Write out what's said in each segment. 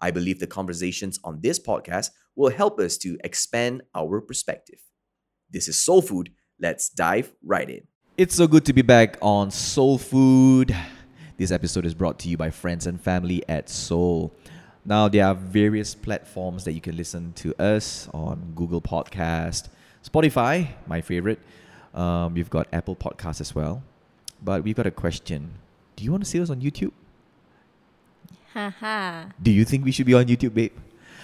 I believe the conversations on this podcast will help us to expand our perspective. This is Soul Food. Let's dive right in. It's so good to be back on Soul Food. This episode is brought to you by friends and family at Soul. Now, there are various platforms that you can listen to us on Google Podcast, Spotify, my favorite. Um, we've got Apple Podcasts as well. But we've got a question. Do you want to see us on YouTube? Do you think we should be on YouTube, babe?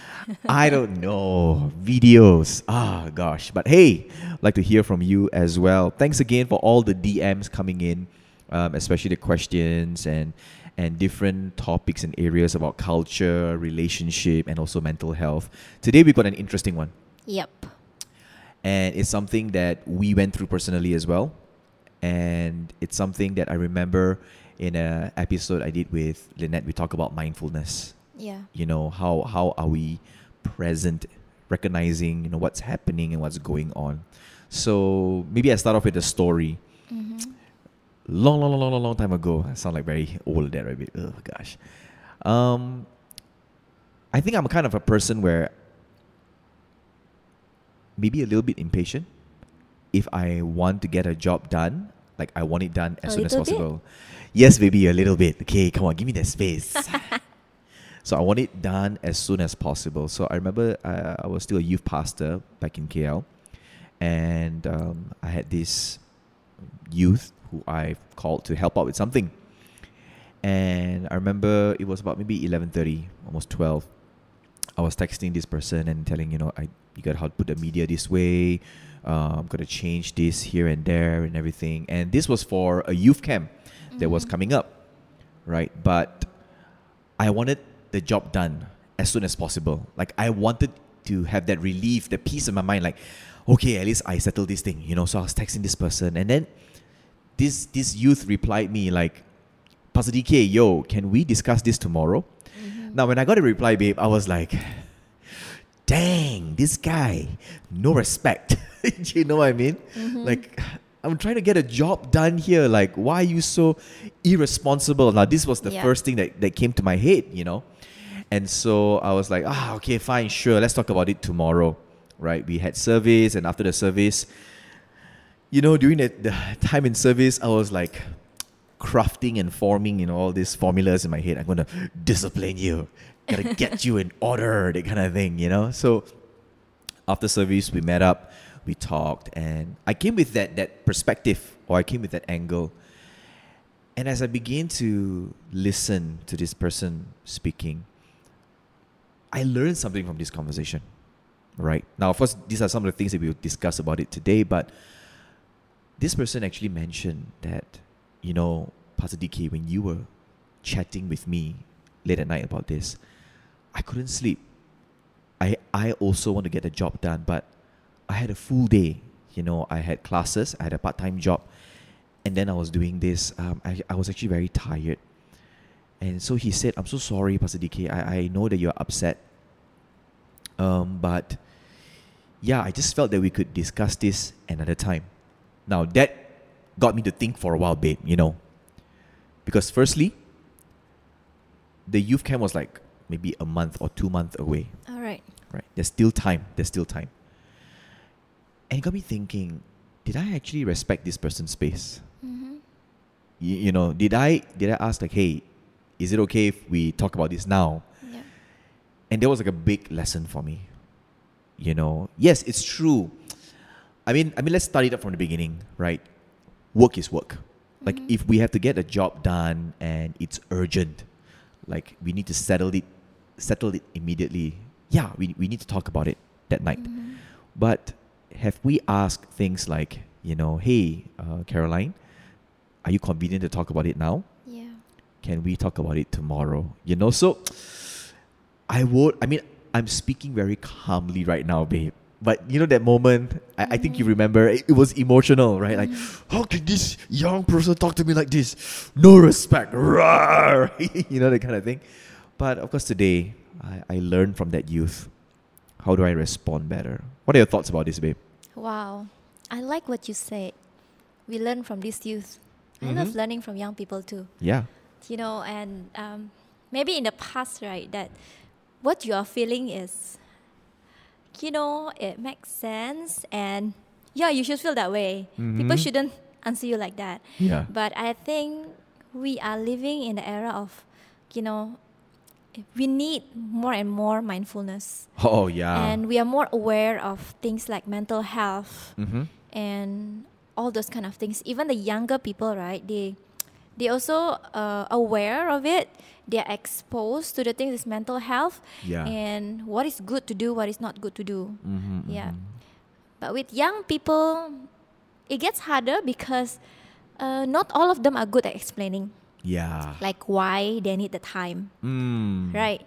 I don't know. Videos. Ah, gosh. But hey, I'd like to hear from you as well. Thanks again for all the DMs coming in, um, especially the questions and and different topics and areas about culture, relationship, and also mental health. Today we've got an interesting one. Yep. And it's something that we went through personally as well. And it's something that I remember in a episode I did with Lynette. We talk about mindfulness. Yeah. You know, how how are we present, recognizing, you know, what's happening and what's going on. So maybe I start off with a story. Mm-hmm. Long, long, long, long, long, long time ago. I sound like very old there, right? Oh gosh. Um, I think I'm kind of a person where maybe a little bit impatient. If I want to get a job done, like I want it done as A soon as possible. bit? Yes, baby, a little bit. Okay, come on, give me that space. so I want it done as soon as possible. So I remember uh, I was still a youth pastor back in KL, and um, I had this youth who I called to help out with something. And I remember it was about maybe eleven thirty, almost twelve. I was texting this person and telling you know I you got how to put the media this way. I'm gonna change this here and there and everything. And this was for a youth camp that was Mhm. coming up, right? But I wanted the job done as soon as possible. Like I wanted to have that relief, the peace in my mind. Like, okay, at least I settled this thing, you know. So I was texting this person, and then this this youth replied me like, "Pastor DK, yo, can we discuss this tomorrow?" Mhm. Now, when I got a reply, babe, I was like, dang, this guy, no respect. you know what I mean? Mhm. Like, I'm trying to get a job done here. Like, why are you so irresponsible? Now, this was the Yeah. first thing that, that came to my head, you know? And so I was like, ah, okay, fine, sure, let's talk about it tomorrow, right? We had service, and after the service, you know, during the, the time in service, I was like crafting and forming, you know, all these formulas in my head. I'm gonna discipline you, gotta get you in order, that kind of thing, you know. So after service, we met up, we talked, and I came with that that perspective, or I came with that angle. And as I began to listen to this person speaking, I learned something from this conversation. Right now, of course, these are some of the things that we'll discuss about it today. But this person actually mentioned that, you know, Pastor DK, when you were chatting with me late at night about this, I couldn't sleep. I I also want to get the job done, but I had a full day. You know, I had classes, I had a part time job, and then I was doing this. Um, I, I was actually very tired. And so he said, I'm so sorry, Pastor DK. I, I know that you're upset. Um, but yeah, I just felt that we could discuss this another time. Now that got me to think for a while, babe, you know. Because firstly, the youth camp was like maybe a month or two months away. All right. Right. There's still time. There's still time. And it got me thinking, did I actually respect this person's space? Mm-hmm. You, you know, did I did I ask like, hey, is it okay if we talk about this now? Yeah. And there was like a big lesson for me. You know, yes, it's true. I mean, I mean, let's start it up from the beginning, right? Work is work. Like, Mhm. if we have to get a job done and it's urgent, like we need to settle it, settle it immediately. Yeah, we we need to talk about it that night. Mhm. But have we asked things like, you know, hey, uh, Caroline, are you convenient to talk about it now? Yeah. can we talk about it tomorrow? You know, so I would, I mean, I'm speaking very calmly right now, babe. But you know that moment, I, I think you remember, it, it was emotional, right? Like, how can this young person talk to me like this? No respect, Rawr! you know, that kind of thing. But of course, today, I, I learned from that youth. How do I respond better? What are your thoughts about this, babe? Wow. I like what you said. We learn from these youth. I love Mhm. learning from young people too. Yeah. You know, and um, maybe in the past, right, that what you are feeling is, you know, it makes sense. And yeah, you should feel that way. People Mhm. shouldn't answer you like that. Yeah. But I think we are living in the era of, you know, we need more and more mindfulness. Oh, yeah. And we are more aware of things like mental health mm-hmm. and all those kind of things. Even the younger people, right? They they also uh, aware of it. They are exposed to the things is mental health Yeah. and what is good to do, what is not good to do. Mm-hmm, Yeah. But with young people, it gets harder because uh, not all of them are good at explaining, Yeah. like why they need the time, Mm. right?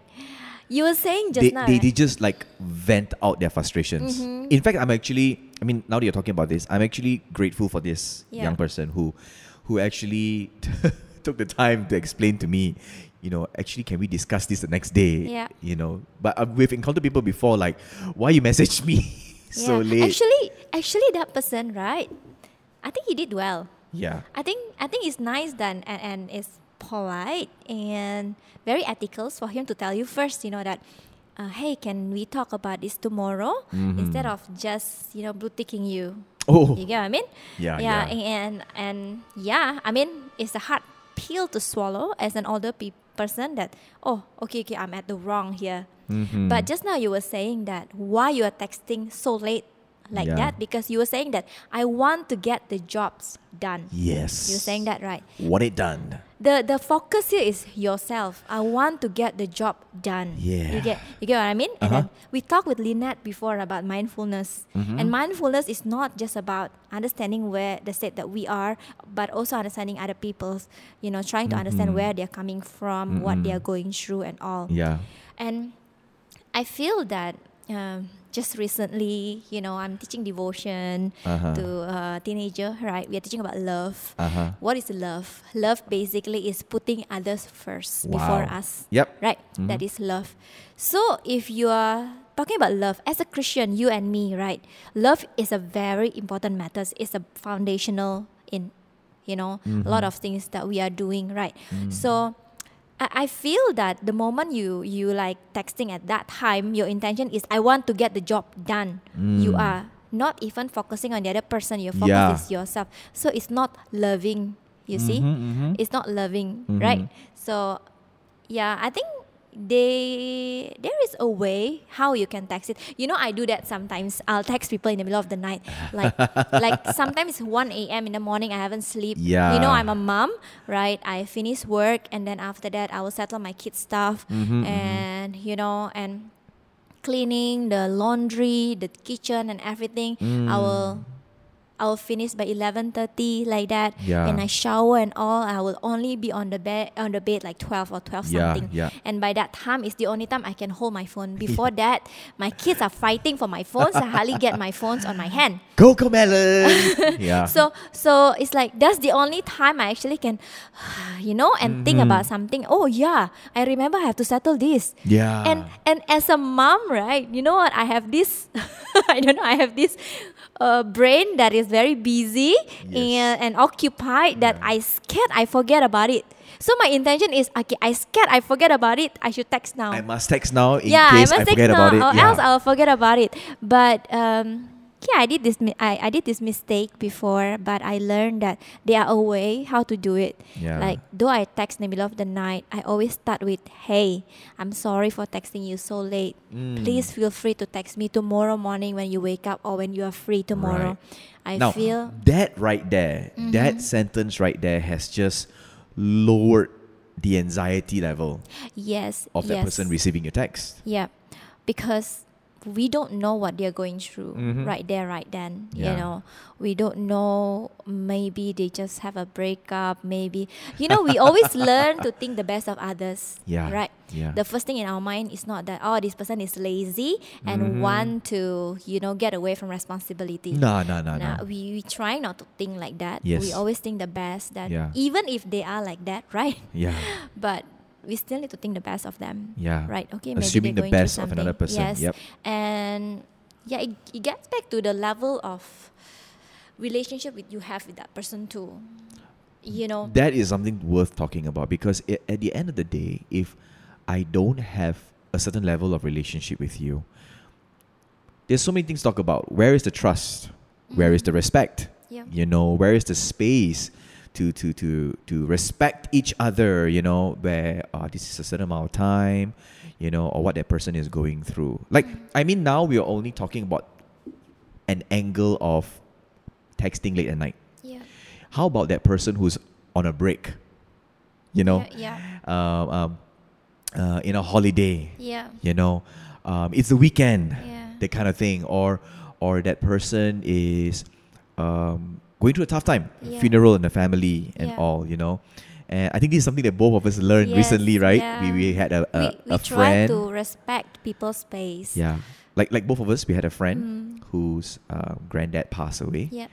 You were saying just they, now. they, right? they just like vent out their frustrations. Mhm. In fact, I'm actually, I mean, now that you're talking about this, I'm actually grateful for this Yeah. young person who, who actually took the time to explain to me, you know, actually, can we discuss this the next day? Yeah. You know, but uh, we've encountered people before, like, why you message me so Yeah. late? Actually, actually, that person, right? I think he did well. Yeah. I think I think it's nice that and, and it's polite and very ethical for him to tell you first. You know that, uh, hey, can we talk about this tomorrow Mhm. instead of just you know blue ticking you. Oh, You get what I mean? yeah, yeah, yeah. and and yeah, I mean it's a hard pill to swallow as an older pe- person. That oh, okay, okay, I'm at the wrong here. Mhm. But just now you were saying that why you are texting so late like Yeah. that because you were saying that I want to get the jobs done. yes. You're saying that right. Want it done. The the focus here is yourself. I want to get the job done. Yeah. You get you get what I mean? And Uh-huh. then we talked with Lynette before about mindfulness. Mm-hmm. And mindfulness is not just about understanding where the state that we are, but also understanding other people's, you know, trying to understand Mhm. where they're coming from, what they are going through and all. Yeah. And I feel that um, just recently, you know, I'm teaching devotion Uh-huh. to a teenager, right? We are teaching about love. Uh huh. What is love? Love basically is putting others first before us, Yep. right? That is love. So if you are talking about love as a Christian, you and me, right? Love is a very important matter. It's a foundational in, you know, a lot of things that we are doing, right? So. I feel that the moment you you like texting at that time, your intention is I want to get the job done. You Mm. are not even focusing on the other person. Your focus Yeah. is yourself. So it's not loving. You see, Mhm, mhm. it's not loving, Mhm. right? So, yeah, I think they there is a way how you can text it. You know, I do that sometimes. I'll text people in the middle of the night, like like sometimes one a.m. in the morning. I haven't slept. you know, I'm a mom, right? I finish work and then after that, I will settle my kids' stuff Mhm, mhm. and you know and cleaning the laundry, the kitchen, and everything. I will. I will finish by eleven thirty like that, Yeah. and I shower and all. I will only be on the bed on the bed like twelve or twelve Yeah, something. yeah. And by that time, it's the only time I can hold my phone. Before that, my kids are fighting for my phones. I hardly get my phones on my hand. Cocomelon. yeah. So so it's like that's the only time I actually can, you know, and think Mm-hmm. about something. Oh yeah, I remember I have to settle this. yeah. And and as a mom, right? You know what? I have this. I don't know. I have this uh, brain that is very busy Yes. and, and occupied that I scared I forget about it. So my intention is okay. I scared I forget about it. I should text now I must text now in yeah, case I I, must take forget now, about it. or yeah. else I'll forget about it. But um, yeah, I did this. I, I did this mistake before, but I learned that there are a way how to do it. Yeah. Like though I text in the middle of the night, I always start with, "Hey, I'm sorry for texting you so late. Mm. Please feel free to text me tomorrow morning when you wake up or when you are free tomorrow." I now, feel that right there, Mm-hmm. that sentence right there has just lowered the anxiety level yes of that yes. person receiving your text. Yeah, because we don't know what they're going through Mhm. right there, right then. Yeah. You know, we don't know. Maybe they just have a breakup. Maybe you know, we always learn to think the best of others. Yeah. Right. Yeah. the first thing in our mind is not that oh this person is lazy and Mm-hmm. want to you know get away from responsibility. No, no, no, Nah, no. we, we try not to think like that. Yes. We always think the best that Yeah. even if they are like that, right? Yeah. But we still need to think the best of them. Yeah. Right. Okay. Maybe Assuming the best of another person. Yes. Yep. And yeah, it, it gets back to the level of relationship with you have with that person too. You know. That is something worth talking about because i at the end of the day, if I don't have a certain level of relationship with you, there's so many things to talk about. Where is the trust? Where is mm. the respect? Yeah. You know, where is the space to to to to respect each other? You know, where uh, this is a certain amount of time, you know, or what that person is going through. Like, I mean, now we are only talking about an angle of texting late at night. Yeah. How about that person who's on a break? You know, Yeah. um, um, uh, in a holiday. Yeah. You know, um, it's the weekend, Yeah. that kind of thing, or or that person is um, going through a tough time, Yeah. funeral in the family and Yeah. all. You know, and I think this is something that both of us learned Yes, recently, right? yeah. We we had a a, we we a friend. to respect people's space. Yeah, like like both of us, we had a friend Mm. whose uh, granddad passed away. Yeah.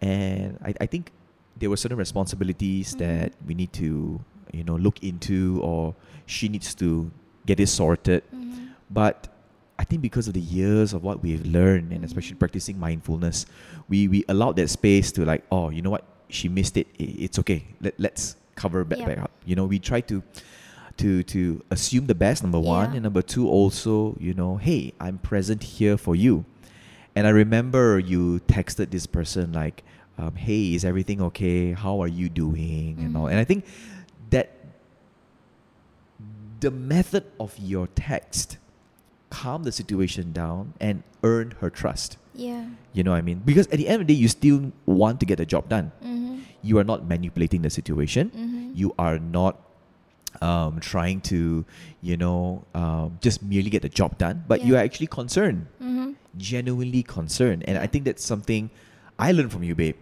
and I, I think there were certain responsibilities Mhm. that we need to you know look into or she needs to get it sorted Mhm. but i think because of the years of what we've learned and especially practicing mindfulness we we allowed that space to like oh you know what she missed it it's okay Let, let's cover back, Yeah. back up you know we try to to to assume the best number one Yeah. and number two also you know hey i'm present here for you and I remember you texted this person like, um, "Hey, is everything okay? How are you doing?" and all. Mhm. And I think that the method of your text calmed the situation down and earn her trust. Yeah. You know what I mean? Because at the end of the day, you still want to get the job done. Mm-hmm. You are not manipulating the situation. Mm-hmm. You are not um, trying to, you know, um, just merely get the job done, but you are actually concerned Mm-hmm. genuinely concerned. And I think that's something I learned from you, babe,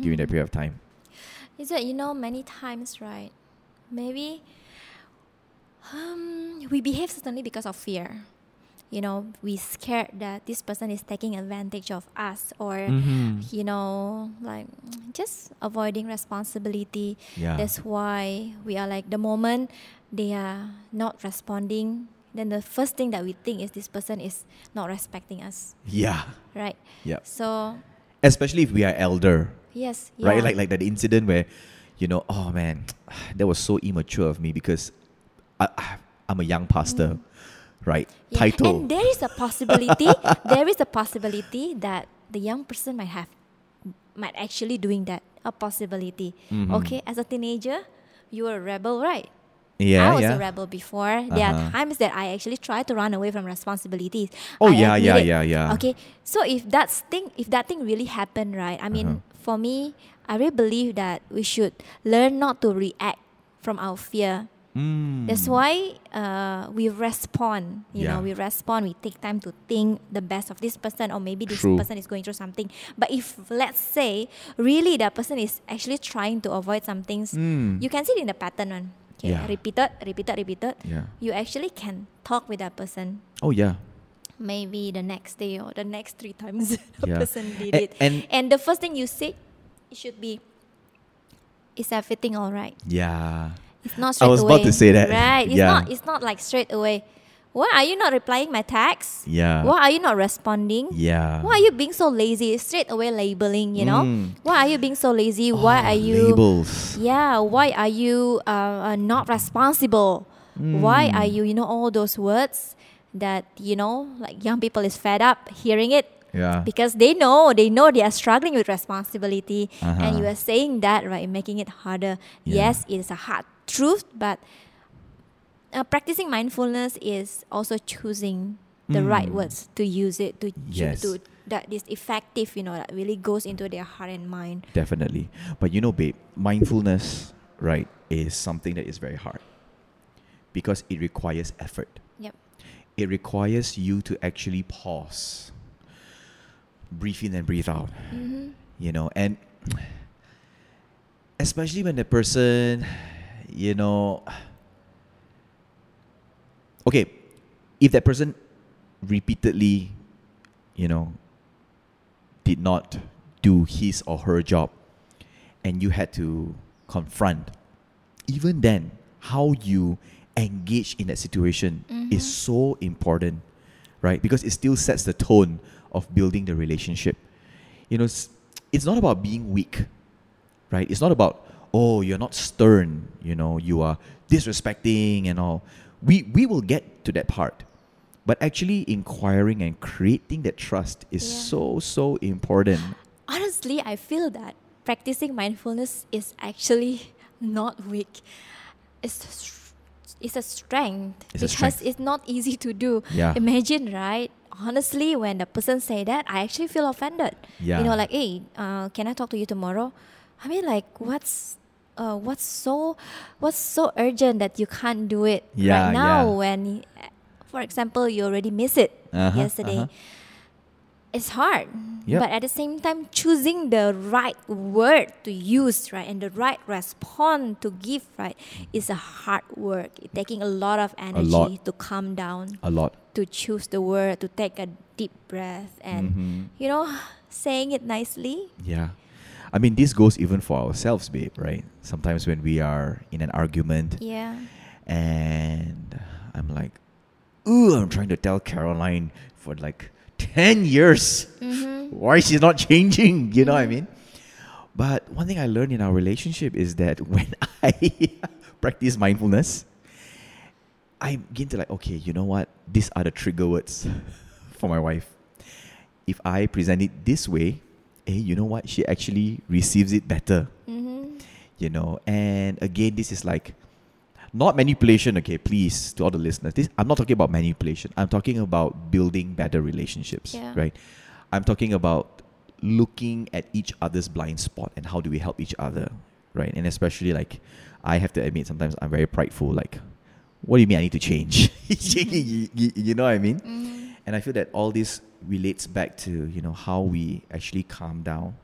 during Mm-hmm. that period of time. Is that you know many times, right? Maybe um, we behave certainly because of fear. You know, we scared that this person is taking advantage of us, or Mm-hmm. you know, like just avoiding responsibility. Yeah. That's why we are like the moment they are not responding, then the first thing that we think is this person is not respecting us, yeah. right? Yeah. So Especially if we are elder, yes, right? Like like that incident where, you know, oh man, that was so immature of me because I, I I'm a young pastor, right? Yeah, Title. And there is a possibility. there is a possibility that the young person might have, might actually doing that. A possibility. Mhm. Okay, as a teenager, you were a rebel, right? yeah, I was yeah. a rebel before. There Uh-huh. are times that I actually try to run away from responsibilities. Oh, I yeah, yeah, it. yeah, yeah. Okay, so if that thing, if that thing really happened, right? I mean, Uh-huh. for me, I really believe that we should learn not to react from our fear. Mm. That's why uh, we respond. You know, we respond. We take time to think the best of this person, or maybe this True. person is going through something. But if let's say really that person is actually trying to avoid some things, Mm. you can see it in the pattern one. Okay, Yeah. repeated, repeated, repeated. Yeah. You actually can talk with that person. Oh yeah. Maybe the next day or the next three times the Yeah. person did A- it. and- and the first thing you say, it should be, "Is everything all right?" Yeah. It's not I straight was away. about to say that. Right. It's Yeah. not it's not like straight away. Why are you not replying my text? Yeah. Why are you not responding? Yeah. Why are you being so lazy? Straight away labeling, you know? Mm. Why are you being so lazy? Why Oh, are you labels? Yeah, why are you uh, uh, not responsible? Why Mm. are you, you know, all those words that, you know, like young people is fed up hearing it Yeah. because they know they know they are struggling with responsibility and Uh-huh. you are saying that right making it harder Yeah. yes it is a hard truth but uh, practicing mindfulness is also choosing the right Mm. words to use it to Yes. to that is effective you know that really goes into their heart and mind Definitely. But you know, babe, mindfulness, right, is something that is very hard because it requires effort. yep It requires you to actually pause, breathe in and breathe out, mm-hmm. you know, and especially when the person, you know, okay, if that person repeatedly, you know, did not do his or her job, and you had to confront, even then, how you engage in that situation is mm-hmm. so important, right? Because it still sets the tone of building the relationship. You know, it's, it's not about being weak, right? It's not about, oh, you're not stern, you know, you are disrespecting and all. We, we will get to that part. But actually inquiring and creating that trust is Yeah. so, so important. Honestly, I feel that practicing mindfulness is actually not weak. It's a it's a strength It's a because strength. it's not easy to do. Yeah. Imagine, right? Honestly, when the person say that, I actually feel offended. Yeah. You know, like, hey, uh, can I talk to you tomorrow? I mean, like, what's uh, what's so what's so urgent that you can't do it Yeah, right now? yeah. When, for example, you already miss it Uh-huh, yesterday. uh-huh. It's hard, Yep. but at the same time, choosing the right word to use, right, and the right response to give, right, is a hard work. It's taking a lot of energy lot. to calm down, A lot. to choose the word, to take a deep breath, and Mhm. you know, saying it nicely. Yeah. I mean, this goes even for ourselves, babe, right? Sometimes when we are in an argument Yeah, and I'm like, ooh, I'm trying to tell Caroline for like 10 years Mm-hmm. why she's not changing. You know what I mean? But one thing I learned in our relationship is that when I practice mindfulness, I begin to like, okay, you know what? These are the trigger words for my wife. If I present it this way, hey, you know what? She actually receives it better mm-hmm. you know and again this is like not manipulation okay please to all the listeners this i'm not talking about manipulation i'm talking about building better relationships Yeah. right i'm talking about looking at each other's blind spot and how do we help each other right and especially like i have to admit sometimes i'm very prideful like what do you mean i need to change you, you- you know what i mean Mm-hmm. And i feel that all this relates back to you know how we actually calm down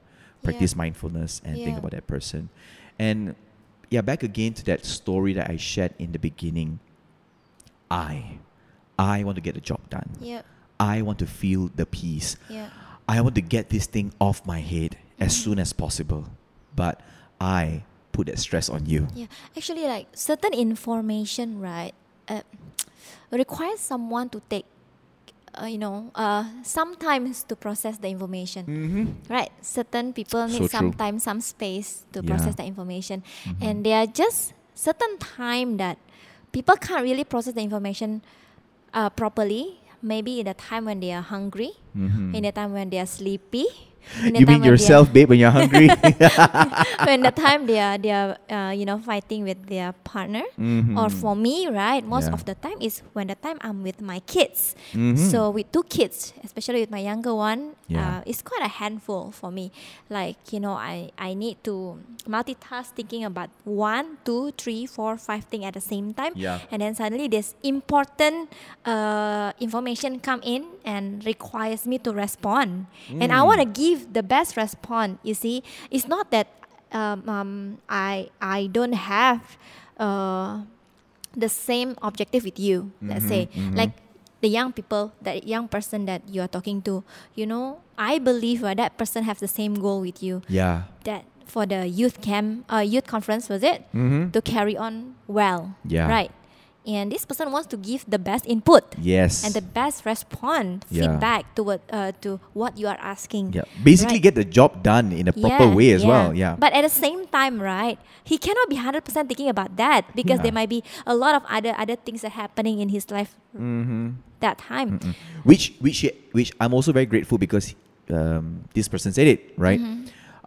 practice mindfulness and think about that person. And yeah back again to that story that i shared in the beginning. I i want to get the job done. Yeah, i want to feel the peace. Yeah, i want to get this thing off my head as Mhm. soon as possible. But i put that stress on you. Yeah. Actually, like certain information, right, uh, requires someone to take, uh, you know, uh, sometimes to process the information. mm-hmm. Right. Certain people need true. sometimes some space to Yeah. process the information. Mhm. And there are just certain time that people can't really process the information uh, properly. Maybe in the time when they are hungry, Mm-hmm. in the time when they are sleepy. You mean when they are- yourself babe when you're hungry when the time they are they are uh, you know fighting with their partner. Mhm. Or for me, right, most Yeah. of the time is when the time I'm with my kids. Mhm. So with two kids, especially with my younger one, Yeah. uh, it's quite a handful for me. Like you know, I I need to multitask, thinking about one, two, three, four, five things at the same time. Yeah. And then suddenly this important uh, information come in and requires me to respond. And I want to Mm. give the best response. You see, it's not that um, um, I I don't have uh, the same objective with you. Let's say, mhm. like the young people, that young person that you are talking to. You know, I believe uh, that person has the same goal with you. yeah That for the youth camp, uh, youth conference was it mm-hmm. to carry on well. Yeah. Right. And this person wants to give the best input yes and the best response, Yeah. feedback to what uh, to what you are asking. yeah basically Right. get the job done in a proper Yeah, way as well yeah But at the same time, right, he cannot be hundred percent thinking about that because Yeah. there might be a lot of other other things that happening in his life mm-hmm. that time. Mm. which which which I'm also very grateful because um, this person said it right.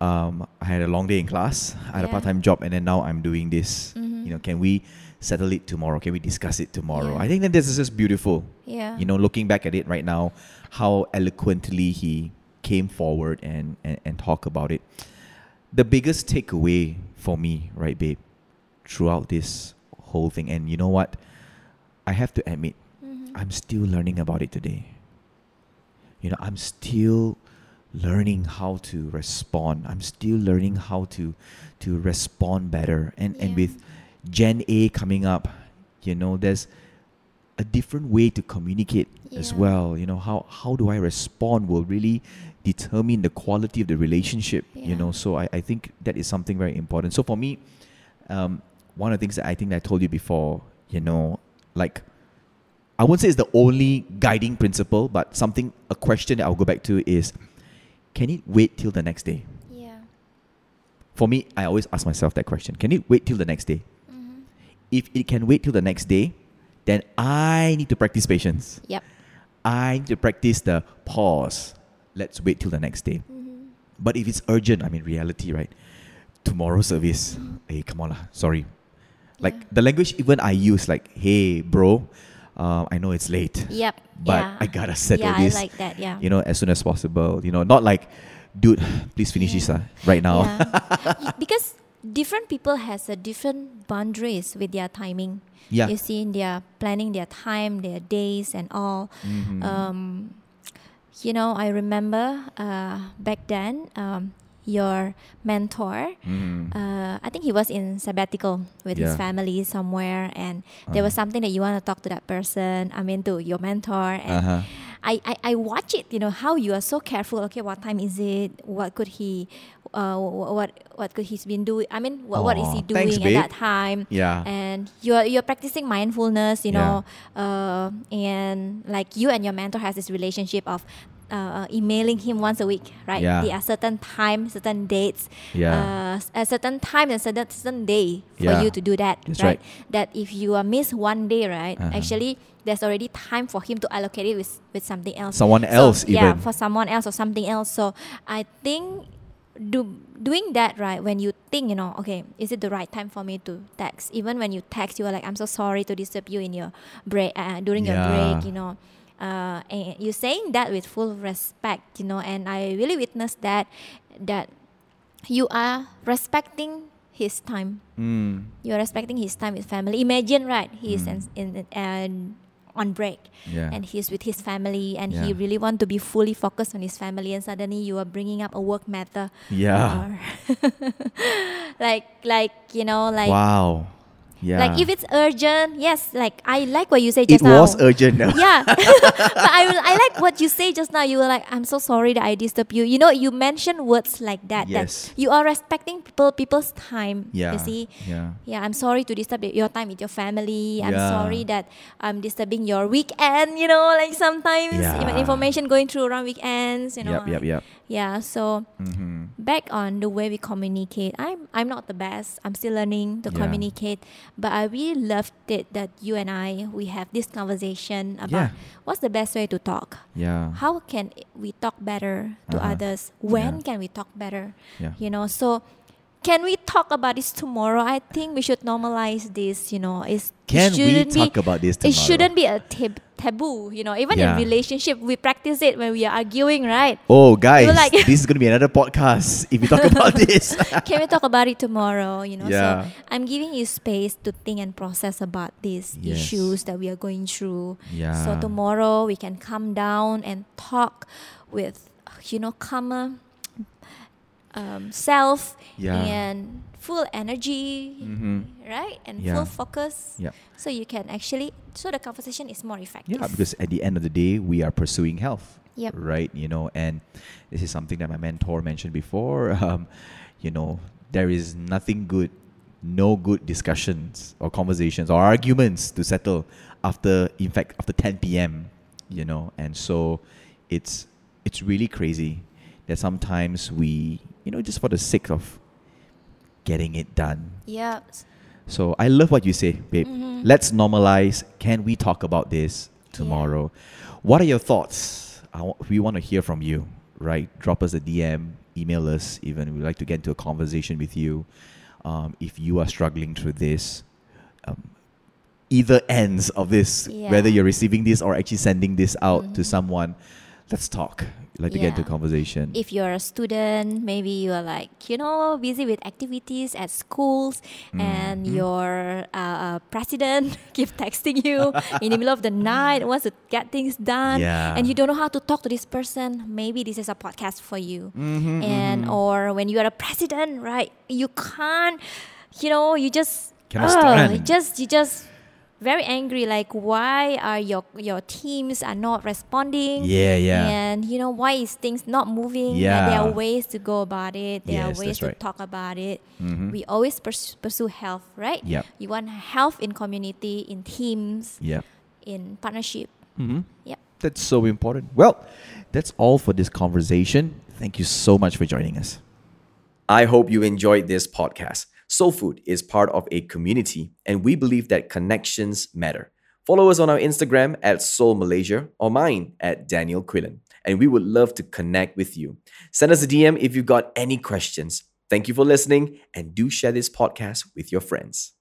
Um, I had a long day in class. I had a part-time job, and then now I'm doing this. Mhm. You know, can we settle it tomorrow? Can we discuss it tomorrow? Yeah. I think that this is just beautiful. Yeah. You know, looking back at it right now, how eloquently he came forward and and, and talk about it. The biggest takeaway for me, right, babe, throughout this whole thing, and you know what, I have to admit, Mhm. I'm still learning about it today. You know, I'm still learning how to respond. I'm still learning how to to respond better. And and with Gen A coming up, you know, there's a different way to communicate as well. You know, how how do I respond will really determine the quality of the relationship. You know, so I, I think that is something very important. So for me, um, one of the things that I think that I told you before, you know, like I won't say it's the only guiding principle, but something a question that I'll go back to is can it wait till the next day? Yeah. For me, I always ask myself that question. Can it wait till the next day? Mm-hmm. If it can wait till the next day, then I need to practice patience. Yep. I need to practice the pause. Let's wait till the next day. Mm-hmm. But if it's urgent, I mean reality, right? Tomorrow service. Hey, come on lah. Sorry. Like Yeah. the language even I use, like, hey, bro, uh, I know it's late. Yep. But yeah. I gotta settle yeah, this. I like that. Yeah. You know, as soon as possible. You know, not like, dude, please finish this uh, right now. Yeah. Because different people has a different boundaries with their timing. Yeah. You see, they're planning their time, their days, and all. Mhm. Um, you know, I remember uh, back then, um, your mentor. Mhm. Uh, I think he was in sabbatical with his family somewhere, and there was Uh-huh. something that you want to talk to that person. I mean, to your mentor, and Uh-huh. I, I, I watch it, you know, how you are so careful. Okay, what time is it? What could he, uh, what what could he's been doing? I mean, what, what is he doing thanks, at that time? Yeah. And you're you're practicing mindfulness, you know, uh, and like you and your mentor has this relationship of. Uh, emailing him once a week, right? Yeah. There are certain time, certain dates, Yeah. uh, a certain time and certain, certain day for Yeah. you to do that, That's right? right. That if you are miss one day, right? Uh-huh. Actually, there's already time for him to allocate it with, with something else. Someone So, else yeah, even. for someone else or something else. So I think do doing that right when you think you know okay is it the right time for me to text? Even when you text you are like i'm so sorry to disturb you in your break uh, during your break you know. Uh, and you're saying that with full respect you know and i really witnessed that that you are respecting his time. Mm. you're respecting his time with family. Imagine right he's Mm. in, in, in on break Yeah. and he's with his family and he really want to be fully focused on his family and suddenly you are bringing up a work matter yeah. like like you know like wow. Yeah. like if it's urgent yes like i like what you say it just now was urgent. yeah but I, I like what you say just now you were like i'm so sorry that i disturb you you know you mentioned words like that Yes. that you are respecting people people's time yeah. you see Yeah. yeah, I'm sorry to disturb your time with your family. I'm Yeah. sorry that I'm disturbing your weekend. You know, like sometimes Yeah. information going through around weekends. You know, Yep. Yep. Yep. Yeah. So Mm-hmm. back on the way we communicate, I'm I'm not the best. I'm still learning to Yeah. communicate, but I really loved it that you and I we have this conversation about Yeah. what's the best way to talk. Yeah. How can we talk better to Uh-huh. others? When Yeah. can we talk better? Yeah. you know so can we talk about this tomorrow i think we should normalize this you know it's, Can it we shouldn't talk be, about this tomorrow? it shouldn't be a tab- taboo you know even Yeah. in relationship we practice it when we are arguing right Oh, guys, like- this is going to be another podcast if we talk about this. can we talk about it tomorrow you know Yeah. so i'm giving you space to think and process about these Yes. issues that we are going through yeah. so tomorrow we can come down and talk with you know calmer um, self Yeah. and full energy Mhm. right and Yeah. full focus Yep. so you can actually so the conversation is more effective Yeah, because at the end of the day, we are pursuing health. Yep. Right. You know, and this is something that my mentor mentioned before. Um, you know, there is nothing good, no good discussions or conversations or arguments to settle after, in fact, after 10 p.m. You know, and so it's it's really crazy that sometimes we, you know, just for the sake of getting it done, yeah so I love what you say, babe. Mhm. Let's normalize. Can we talk about this tomorrow? What are your thoughts? I w- we want to hear from you, right? Drop us a DM, email us. Even we'd like to get into a conversation with you. Um, if you are struggling through this, um, either ends of this, whether you're receiving this or actually sending this out to Mhm. someone, let's talk. Like to get into conversation. if you're a student maybe you're like you know busy with activities at schools and Mhm. your uh, uh, president keep texting you in the middle of the night wants to get things done Yeah. and you don't know how to talk to this person maybe this is a podcast for you Mhm, and mhm. or when you are a president right you can't you know you just Cannot stand. just you just very angry like why are your your teams are not responding Yeah, yeah. and you know why is things not moving yeah. there are ways to go about it there Yes, are ways that's to right. talk about it Mhm. we always pers- pursue health right Yep. you want health in community in teams Yeah. in partnership Mm-hmm. Yep. That's so important. Well, that's all for this conversation. Thank you so much for joining us. I hope you enjoyed this podcast. Soul Food is part of a community, and we believe that connections matter. Follow us on our Instagram at Soul Malaysia or mine at Daniel Quillen, and we would love to connect with you. Send us a DM if you've got any questions. Thank you for listening, and do share this podcast with your friends.